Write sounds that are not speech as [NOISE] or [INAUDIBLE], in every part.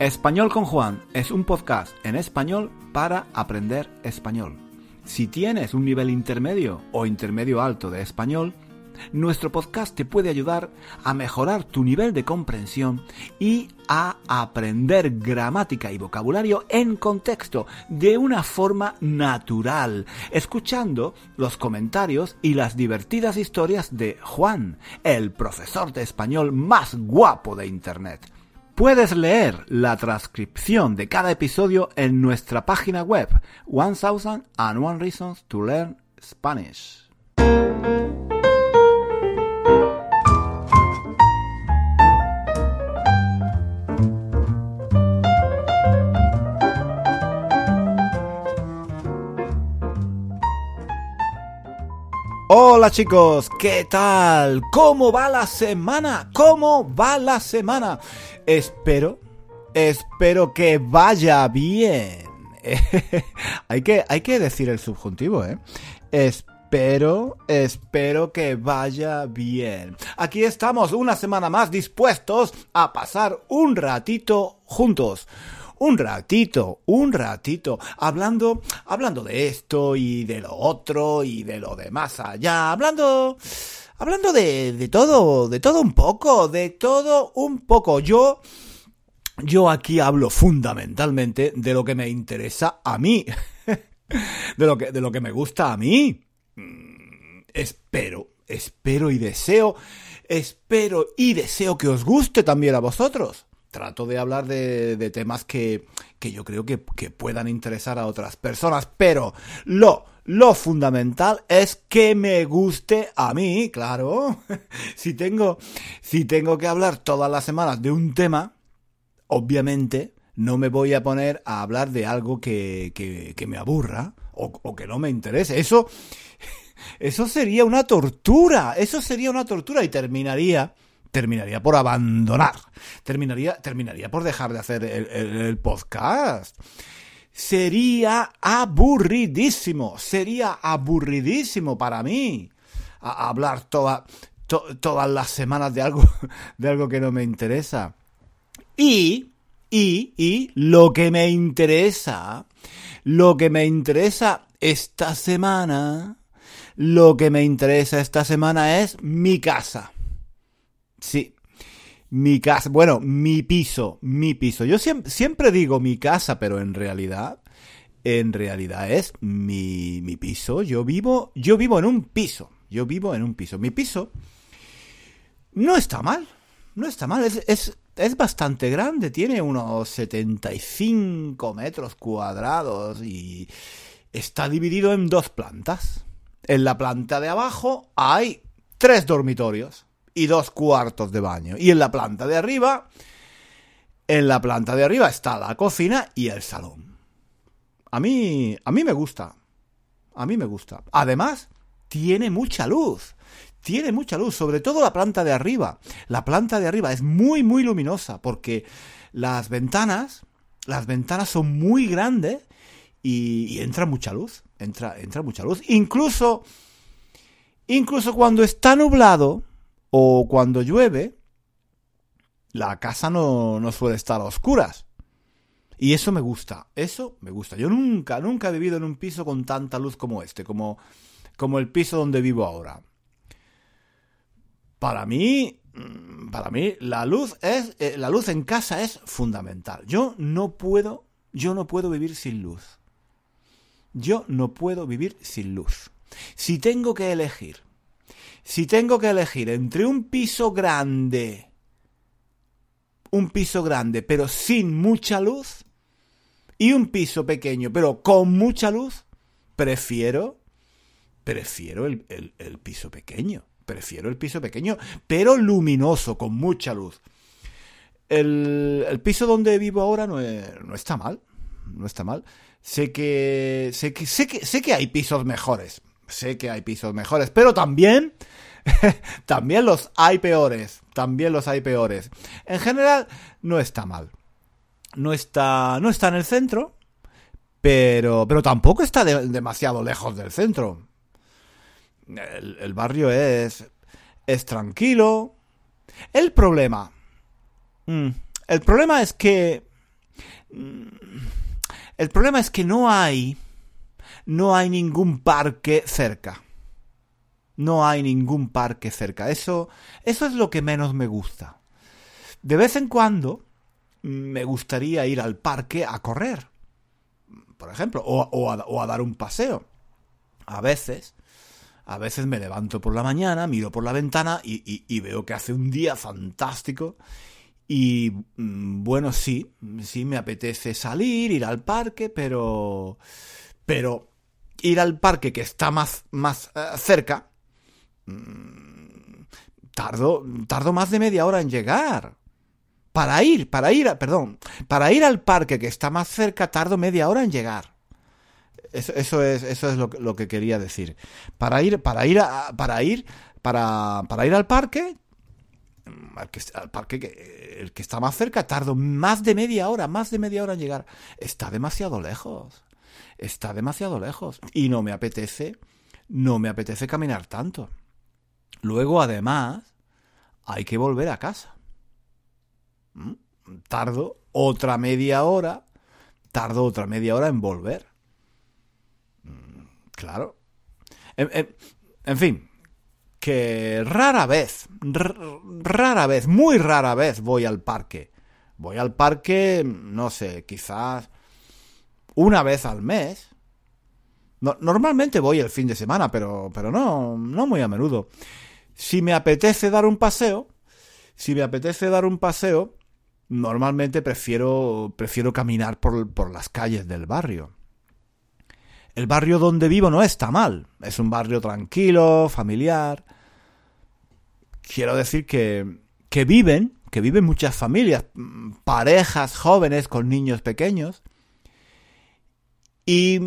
Español con Juan es un podcast en español para aprender español. Si tienes un nivel intermedio o intermedio alto de español, nuestro podcast te puede ayudar a mejorar tu nivel de comprensión y a aprender gramática y vocabulario en contexto de una forma natural, escuchando los comentarios y las divertidas historias de Juan, el profesor de español más guapo de Internet. Puedes leer la transcripción de cada episodio en nuestra página web 1001 Reasons to Learn Spanish. Hola chicos, ¿qué tal? ¿Cómo va la semana? ¿Cómo va la semana? Espero, espero que vaya bien. [LAUGHS] hay, que, hay que decir el subjuntivo, ¿eh? Espero, espero que vaya bien. Aquí estamos una semana más dispuestos a pasar un ratito juntos un ratito, un ratito, hablando, hablando de esto y de lo otro y de lo de más allá, hablando, hablando de, de todo, de todo un poco, de todo un poco. Yo, yo aquí hablo fundamentalmente de lo que me interesa a mí, [LAUGHS] de lo que, de lo que me gusta a mí. Mm, espero, espero y deseo, espero y deseo que os guste también a vosotros trato de hablar de, temas que, yo creo que, puedan interesar a otras personas, pero lo, lo fundamental es que me guste a mí, claro. [LAUGHS] si tengo, si tengo que hablar todas las semanas de un tema, obviamente no me voy a poner a hablar de algo que, que, me aburra o, o, que no me interese. Eso, [LAUGHS] eso sería una tortura. Eso sería una tortura y terminaría terminaría por abandonar, terminaría, terminaría por dejar de hacer el, podcast. Sería aburridísimo, sería aburridísimo para mí hablar toda, todas las semanas de algo, [LAUGHS] de algo que no me interesa. Y, y, y, lo que me interesa, lo que me interesa esta semana, lo que me interesa esta semana es mi casa. Sí. Mi casa, bueno, mi piso, mi piso. Yo siempre, digo mi casa, pero en realidad, en realidad es mi, mi piso. Yo vivo, yo vivo en un piso. Yo vivo en un piso. Mi piso no está mal. No está mal. Es, es, es bastante grande. Tiene unos 75 metros cuadrados y está dividido en dos plantas. En la planta de abajo hay tres dormitorios y dos cuartos de baño. Y en la planta de arriba, en la planta de arriba está la cocina y el salón. A mí, a mí me gusta. A mí me gusta. Además, tiene mucha luz. Tiene mucha luz, sobre todo la planta de arriba. La planta de arriba es muy, muy luminosa porque las ventanas, las ventanas son muy grandes y, entra mucha luz. Entra, entra mucha luz. Incluso, incluso cuando está nublado, o cuando llueve, la casa no, no suele estar a oscuras. Y eso me gusta, eso me gusta. Yo nunca, nunca he vivido en un piso con tanta luz como este, como, como el piso donde vivo ahora. Para mí, mm, para mí, la luz es, eh, la luz en casa es fundamental. Yo no puedo, yo no puedo vivir sin luz. Yo no puedo vivir sin luz. Si tengo que elegir si tengo que elegir entre un piso grande, un piso grande pero sin mucha luz, y un piso pequeño pero con mucha luz, prefiero, prefiero el, piso pequeño. Prefiero el piso pequeño, pero luminoso, con mucha luz. El, piso donde vivo ahora no, no, está mal. No está mal. Sé que, sé que, sé que, sé que hay pisos mejores. Sé que hay pisos mejores, pero también [LAUGHS] también los hay peores, también los hay peores. En general, no está mal. No está, no está en el centro, pero, pero tampoco está demasiado lejos del centro. El, barrio es, es tranquilo. El problema, mm, el problema es que Mm, el problema es que no hay, no hay ningún parque cerca. No hay ningún parque cerca. Eso, eso es lo que menos me gusta. De vez en cuando me gustaría ir al parque a correr, por ejemplo, o, a, dar un paseo. A veces, a veces me levanto por la mañana, miro por la ventana y, veo que hace un día fantástico. Y mm, bueno, sí, sí me apetece salir, ir al parque, pero. Pero ir al parque que está más, más eh, cerca. Mm, tardo, tardo más de media hora en llegar. Para ir, para ir, perdón, para ir al parque que está más cerca tardo media hora en llegar. Eso, es, eso es lo, lo, que quería decir. Para ir, para ir, para ir, para, para ir al parque, al, parque que, el que está más cerca, tardo más de media hora, más de media hora en llegar. Está demasiado lejos. Está demasiado lejos. Y no me apetece, no me apetece caminar tanto. Luego, además, hay que volver a casa. Mm, tardo otra media hora, tardo otra media hora en volver. Mm, claro. En, fin, que rara vez, rara vez, muy rara vez voy al parque. Voy al parque, no sé, quizás una vez al mes. normalmente voy el fin de semana, pero, pero no, no muy a menudo. Si me apetece dar un paseo, si me apetece dar un paseo, normalmente prefiero, prefiero caminar por, por las calles del barrio. El barrio donde vivo no está mal, es un barrio tranquilo, familiar. Quiero decir que, que viven, que viven muchas familias, parejas jóvenes con niños pequeños. Y,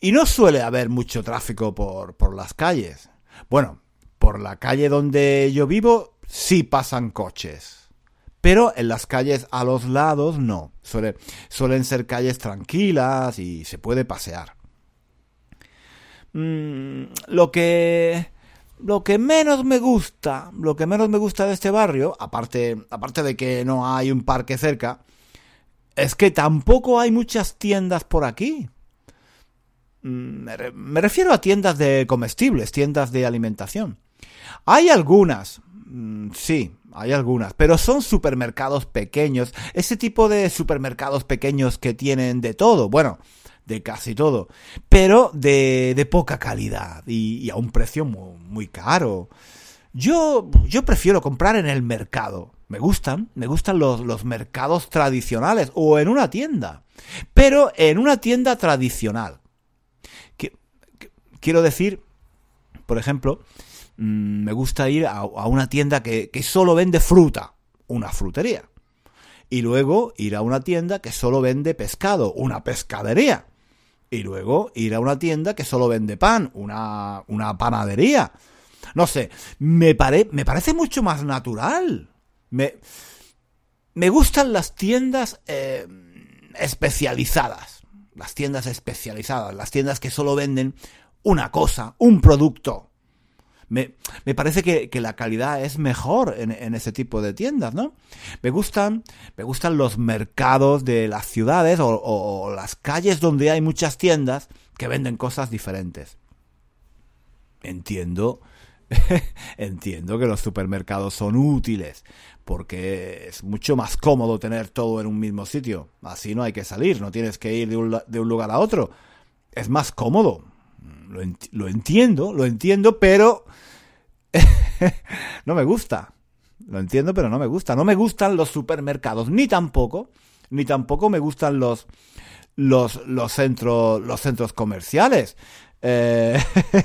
y no suele haber mucho tráfico por, las calles. Bueno, por la calle donde yo vivo sí pasan coches pero en las calles a los lados no. suelen ser calles tranquilas y se puede pasear. Mm, lo que lo que menos me gusta, lo que menos me gusta de este barrio, aparte, aparte de que no hay un parque cerca, es que tampoco hay muchas tiendas por aquí. Mm, me, refiero a tiendas de comestibles, tiendas de alimentación. Hay algunas, mm, sí, hay algunas, pero son supermercados pequeños, ese tipo de supermercados pequeños que tienen de todo, bueno, de casi todo, pero de, de poca calidad y, a un precio muy, caro. Yo, yo prefiero comprar en el mercado. Me gustan, me gustan los, los mercados tradicionales o en una tienda, pero en una tienda tradicional. Quiero decir, por ejemplo, Mm, me gusta ir a, una tienda que, solo vende fruta, una frutería. Y luego ir a una tienda que solo vende pescado, una pescadería. Y luego ir a una tienda que solo vende pan, una, panadería. No sé, me, parece mucho más natural. Me, me gustan las tiendas eh, especializadas. Las tiendas especializadas, las tiendas que solo venden una cosa, un producto me, parece que, la calidad es mejor en, ese tipo de tiendas, ¿no? Me gustan, me gustan los mercados de las ciudades o, las calles donde hay muchas tiendas que venden cosas diferentes. Entiendo, [LAUGHS] entiendo que los supermercados son útiles porque es mucho más cómodo tener todo en un mismo sitio. Así no hay que salir, no tienes que ir de un, de un lugar a otro. Es más cómodo, lo, entiendo, lo entiendo, pero [LAUGHS] no me gusta. Lo entiendo, pero no me gusta. No me gustan los supermercados, ni tampoco, ni tampoco me gustan los, los, los centros, los centros comerciales. Eh,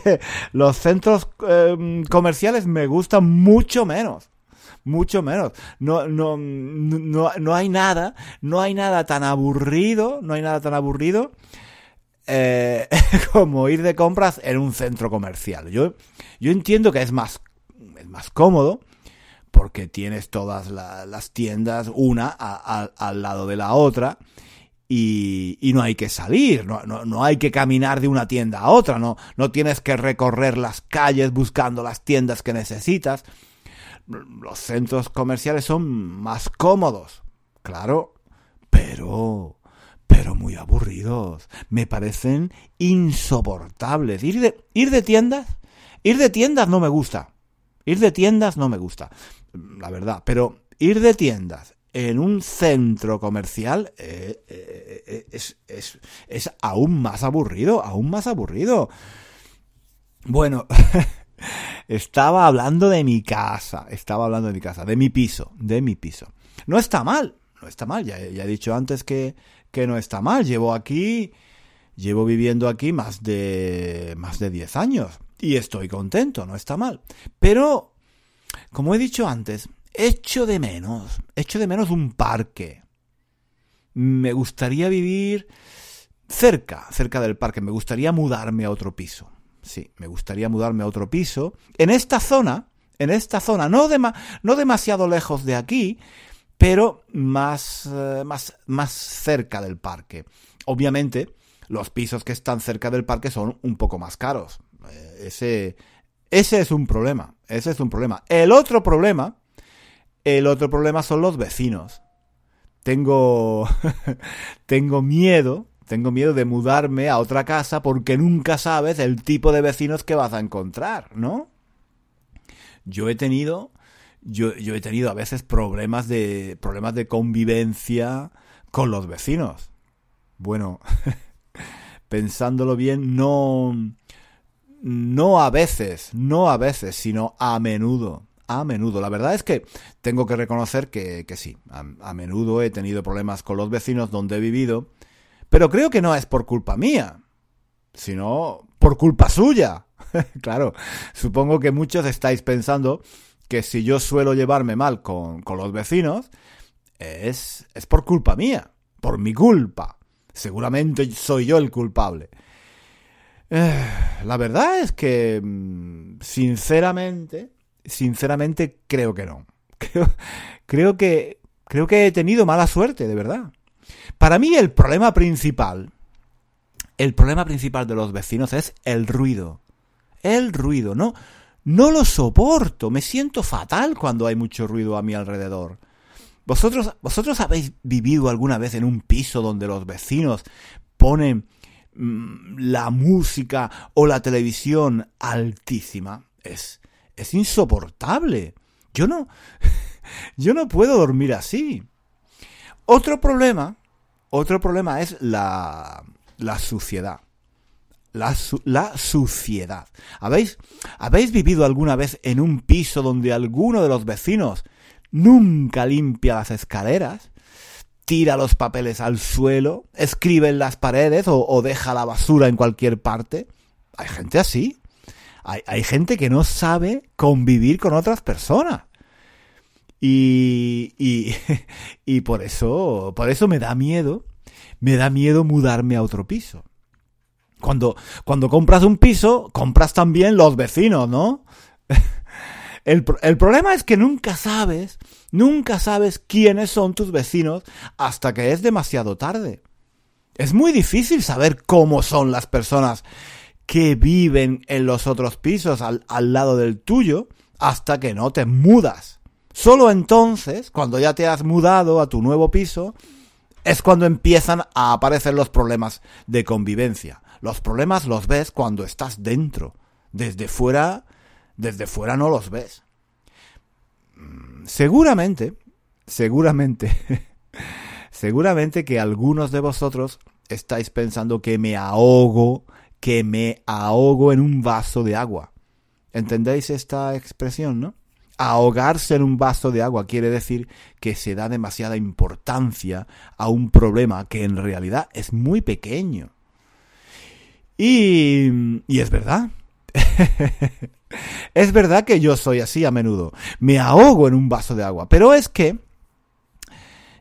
[LAUGHS] los centros em, comerciales me gustan mucho menos. Mucho menos. No, no, no, no hay nada, no hay nada tan aburrido, no hay nada tan aburrido eh, [LAUGHS] como ir de compras en un centro comercial. Yo, yo entiendo que es más, es más cómodo porque tienes todas las tiendas una al lado de la otra y, y no hay que salir, no, no, no, hay que caminar de una tienda a otra, no, no tienes que recorrer las calles buscando las tiendas que necesitas. Los centros comerciales son más cómodos, claro, pero pero muy aburridos. Me parecen insoportables. Ir de, ir de tiendas, ir de tiendas no me gusta. Ir de tiendas no me gusta, la verdad. Pero ir de tiendas en un centro comercial eh, eh, eh, es, es, es aún más aburrido, aún más aburrido. Bueno, [LAUGHS] estaba hablando de mi casa, estaba hablando de mi casa, de mi piso, de mi piso. No está mal, no está mal, ya, ya he dicho antes que, que no está mal. Llevo aquí, llevo viviendo aquí más de, más de 10 años y estoy contento, no está mal. Pero, como he dicho antes, echo de menos, echo de menos un parque. Me gustaría vivir cerca, cerca del parque, me gustaría mudarme a otro piso. Sí, me gustaría mudarme a otro piso. En esta zona, en esta zona, no, no demasiado lejos de aquí, pero más, eh, más, más cerca del parque. Obviamente, los pisos que están cerca del parque son un poco más caros. Eh, ese, ese es un problema. Ese es un problema. El otro problema, el otro problema son los vecinos. Tengo, [LAUGHS] tengo miedo, tengo miedo de mudarme a otra casa porque nunca sabes el tipo de vecinos que vas a encontrar, ¿no? Yo he tenido yo, yo he tenido a veces problemas de, problemas de convivencia con los vecinos. Bueno, [LAUGHS] pensándolo bien, no, no a veces, no a veces, sino a menudo. A menudo. La verdad es que tengo que reconocer que, que sí, a, a, menudo he tenido problemas con los vecinos donde he vivido, pero creo que no es por culpa mía, sino por culpa suya. [LAUGHS] claro, supongo que muchos estáis pensando que si yo suelo llevarme mal con, los vecinos, es, es por culpa mía, por mi culpa. Seguramente soy yo el culpable. Eh, la verdad es que, mm, sinceramente, sinceramente creo que no. [LAUGHS] Creo, creo que, creo que he tenido mala suerte, de verdad. Para mí el problema principal, el problema principal de los vecinos es el ruido. El ruido, ¿no? No lo soporto, me siento fatal cuando hay mucho ruido a mi alrededor. ¿Vosotros, vosotros habéis vivido alguna vez en un piso donde los vecinos ponen mm, la música o la televisión altísima? Es, es insoportable. Yo no, [LAUGHS] yo no puedo dormir así. Otro problema, otro problema es la, la suciedad la, suciedad. ¿Habéis, ¿Habéis vivido alguna vez en un piso donde alguno de los vecinos nunca limpia las escaleras? tira los papeles al suelo, escribe en las paredes o, deja la basura en cualquier parte. Hay gente así. Hay, hay, gente que no sabe convivir con otras personas. Y, y, [LAUGHS] y por eso, por eso me da miedo, me da miedo mudarme a otro piso. Cuando, cuando compras un piso, compras también los vecinos, ¿no? [LAUGHS] El, el, problema es que nunca sabes, nunca sabes quiénes son tus vecinos hasta que es demasiado tarde. Es muy difícil saber cómo son las personas que viven en los otros pisos al, al lado del tuyo hasta que no te mudas. Solo entonces, cuando ya te has mudado a tu nuevo piso, es cuando empiezan a aparecer los problemas de convivencia. Los problemas los ves cuando estás dentro. Desde fuera, desde fuera no los ves. Mm, seguramente, seguramente, [LAUGHS] seguramente que algunos de vosotros estáis pensando que me ahogo, que me ahogo en un vaso de agua. ¿Entendéis esta expresión, no? Ahogarse en un vaso de agua quiere decir que se da demasiada importancia a un problema que en realidad es muy pequeño. Y, y es verdad. [LAUGHS] es verdad que yo soy así a menudo. Me ahogo en un vaso de agua. Pero es que...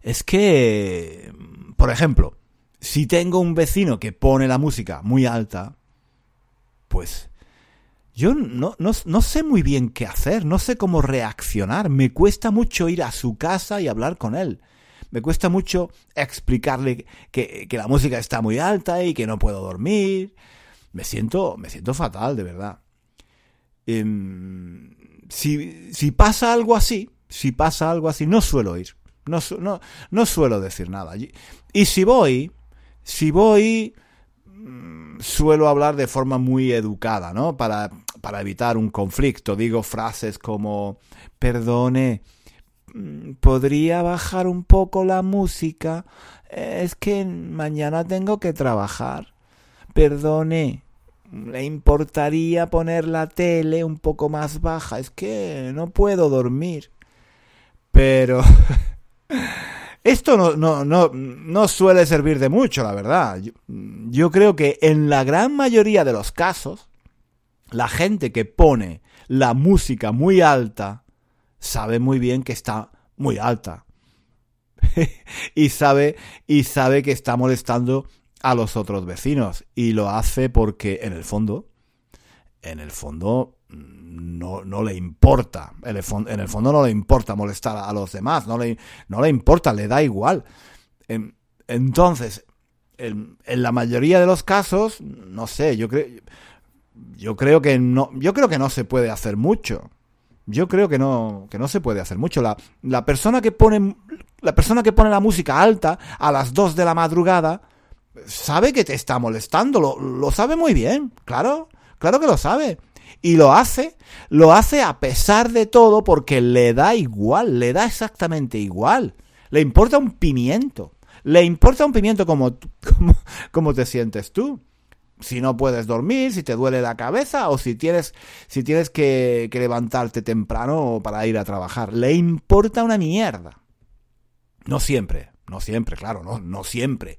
Es que... Por ejemplo, si tengo un vecino que pone la música muy alta, pues yo no, no, no, sé muy bien qué hacer, no sé cómo reaccionar. Me cuesta mucho ir a su casa y hablar con él. Me cuesta mucho explicarle que, que la música está muy alta y que no puedo dormir. Me siento, me siento fatal, de verdad. Em, si, si pasa algo así, si pasa algo así, no suelo ir. No, no, no suelo decir nada. Y si voy, Si voy, mm, suelo hablar de forma muy educada, ¿no? Para, para evitar un conflicto. Digo frases como, perdone, ¿podría bajar un poco la música? Es que mañana tengo que trabajar. Perdone, ¿le importaría poner la tele un poco más baja? Es que no puedo dormir. Pero... [LAUGHS] Esto no, no, no, no, suele servir de mucho, la verdad. Yo, creo que en la gran mayoría de los casos, la gente que pone la música muy alta sabe muy bien que está muy alta. [LAUGHS] y sabe, y sabe que está molestando a los otros vecinos. Y lo hace porque, en el fondo, en el fondo, no, no le importa. En el, fondo, en no le importa molestar a los demás, no le, no le importa, le da igual. Entonces, en, la mayoría de los casos, no sé, yo creo, yo creo que no, yo creo que no se puede hacer mucho. Yo creo que no, que no se puede hacer mucho. La, la persona que pone, la persona que pone la música alta a las 2 de la madrugada, sabe que te está molestando, lo, lo sabe muy bien, claro, claro que lo sabe. Y lo hace, lo hace a pesar de todo porque le da igual, le da exactamente igual. Le importa un pimiento. Le importa un pimiento como, [LAUGHS] como, como te sientes tú. Si no puedes dormir, si te duele la cabeza o si tienes, si tienes que, que levantarte temprano para ir a trabajar. Le importa una mierda. No siempre, no siempre, claro, no, no siempre.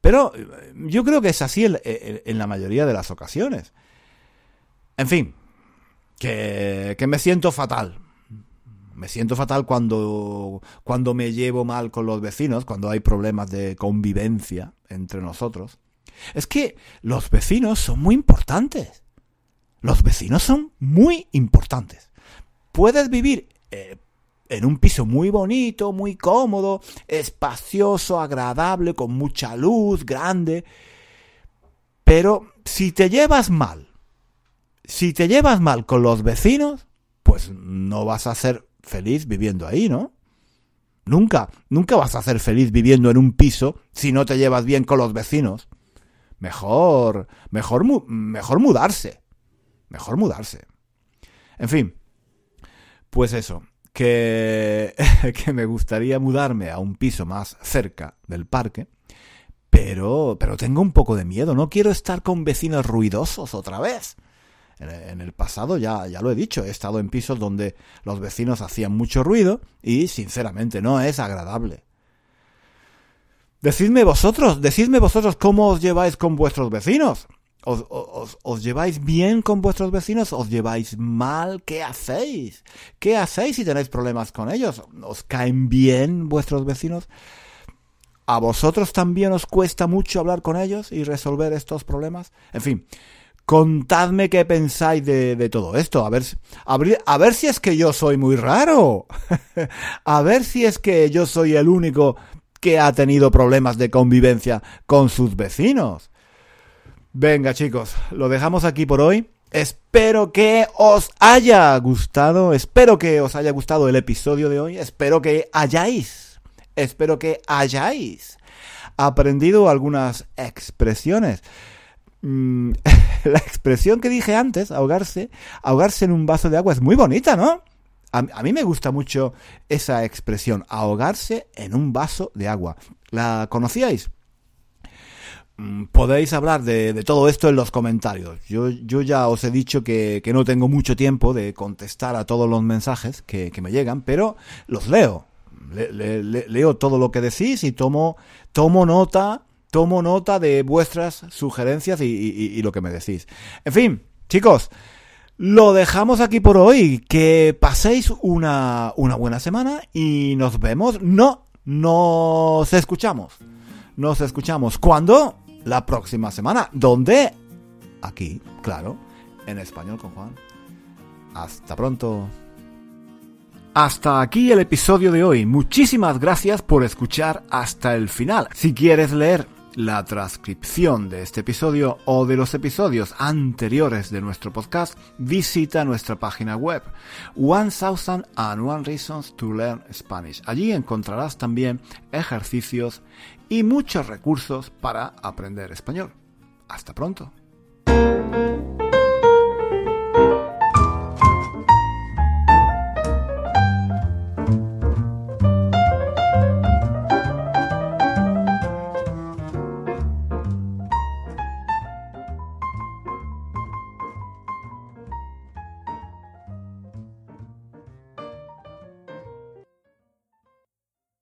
Pero eh, yo creo que es así en, en, la mayoría de las ocasiones. En fin, que, me siento fatal. Me siento fatal cuando, cuando me llevo mal con los vecinos, cuando hay problemas de convivencia entre nosotros. Es que los vecinos son muy importantes. Los vecinos son muy importantes. Puedes vivir eh, en un piso muy bonito, muy cómodo, espacioso, agradable, con mucha luz, grande. Pero si te llevas mal si te llevas mal con los vecinos, pues no vas a ser feliz viviendo ahí, ¿no? Nunca, nunca vas a ser feliz viviendo en un piso si no te llevas bien con los vecinos. Mejor, mejor, mejor mudarse. Mejor mudarse. En fin, pues eso, que, [LAUGHS] que me gustaría mudarme a un piso más cerca del parque, pero, pero tengo un poco de miedo, no quiero estar con vecinos ruidosos otra vez. En el pasado ya, ya lo he dicho, he estado en pisos donde los vecinos hacían mucho ruido y sinceramente no es agradable. Decidme vosotros, decidme vosotros cómo os lleváis con vuestros vecinos. ¿Os, lleváis bien con vuestros vecinos? ¿Os lleváis mal? ¿Qué hacéis? ¿Qué hacéis si tenéis problemas con ellos? ¿Os caen bien vuestros vecinos? ¿A vosotros también os cuesta mucho hablar con ellos y resolver estos problemas? En fin, Contadme qué pensáis de, todo esto. A ver, a, ver si es que yo soy muy raro. [LAUGHS] a ver si es que yo soy el único que ha tenido problemas de convivencia con sus vecinos. Venga chicos, lo dejamos aquí por hoy. Espero que os haya gustado, espero que os haya gustado el episodio de hoy, espero que hayáis, espero que hayáis aprendido algunas expresiones. Mm, [LAUGHS] la expresión que dije antes, ahogarse, ahogarse en un vaso de agua es muy bonita, ¿no? A, mí me gusta mucho esa expresión, ahogarse en un vaso de agua. ¿La conocíais? Mm, podéis hablar de, todo esto en los comentarios. Yo, yo ya os he dicho que, no tengo mucho tiempo de contestar a todos los mensajes que, me llegan, pero los leo. leo todo lo que decís y tomo, tomo nota tomo nota de vuestras sugerencias y, lo que me decís. En fin, chicos, lo dejamos aquí por hoy. Que paséis una, una buena semana y nos vemos. No, nos escuchamos. Nos escuchamos. ¿Cuándo? La próxima semana. ¿Dónde? Aquí, claro, en español con Juan. Hasta pronto. Hasta aquí el episodio de hoy. Muchísimas gracias por escuchar hasta el final. Si quieres leer la transcripción de este episodio o de los episodios anteriores de nuestro podcast, visita nuestra página web 1001 Reasons to Learn Spanish. Allí encontrarás también ejercicios y muchos recursos para aprender español. Hasta pronto.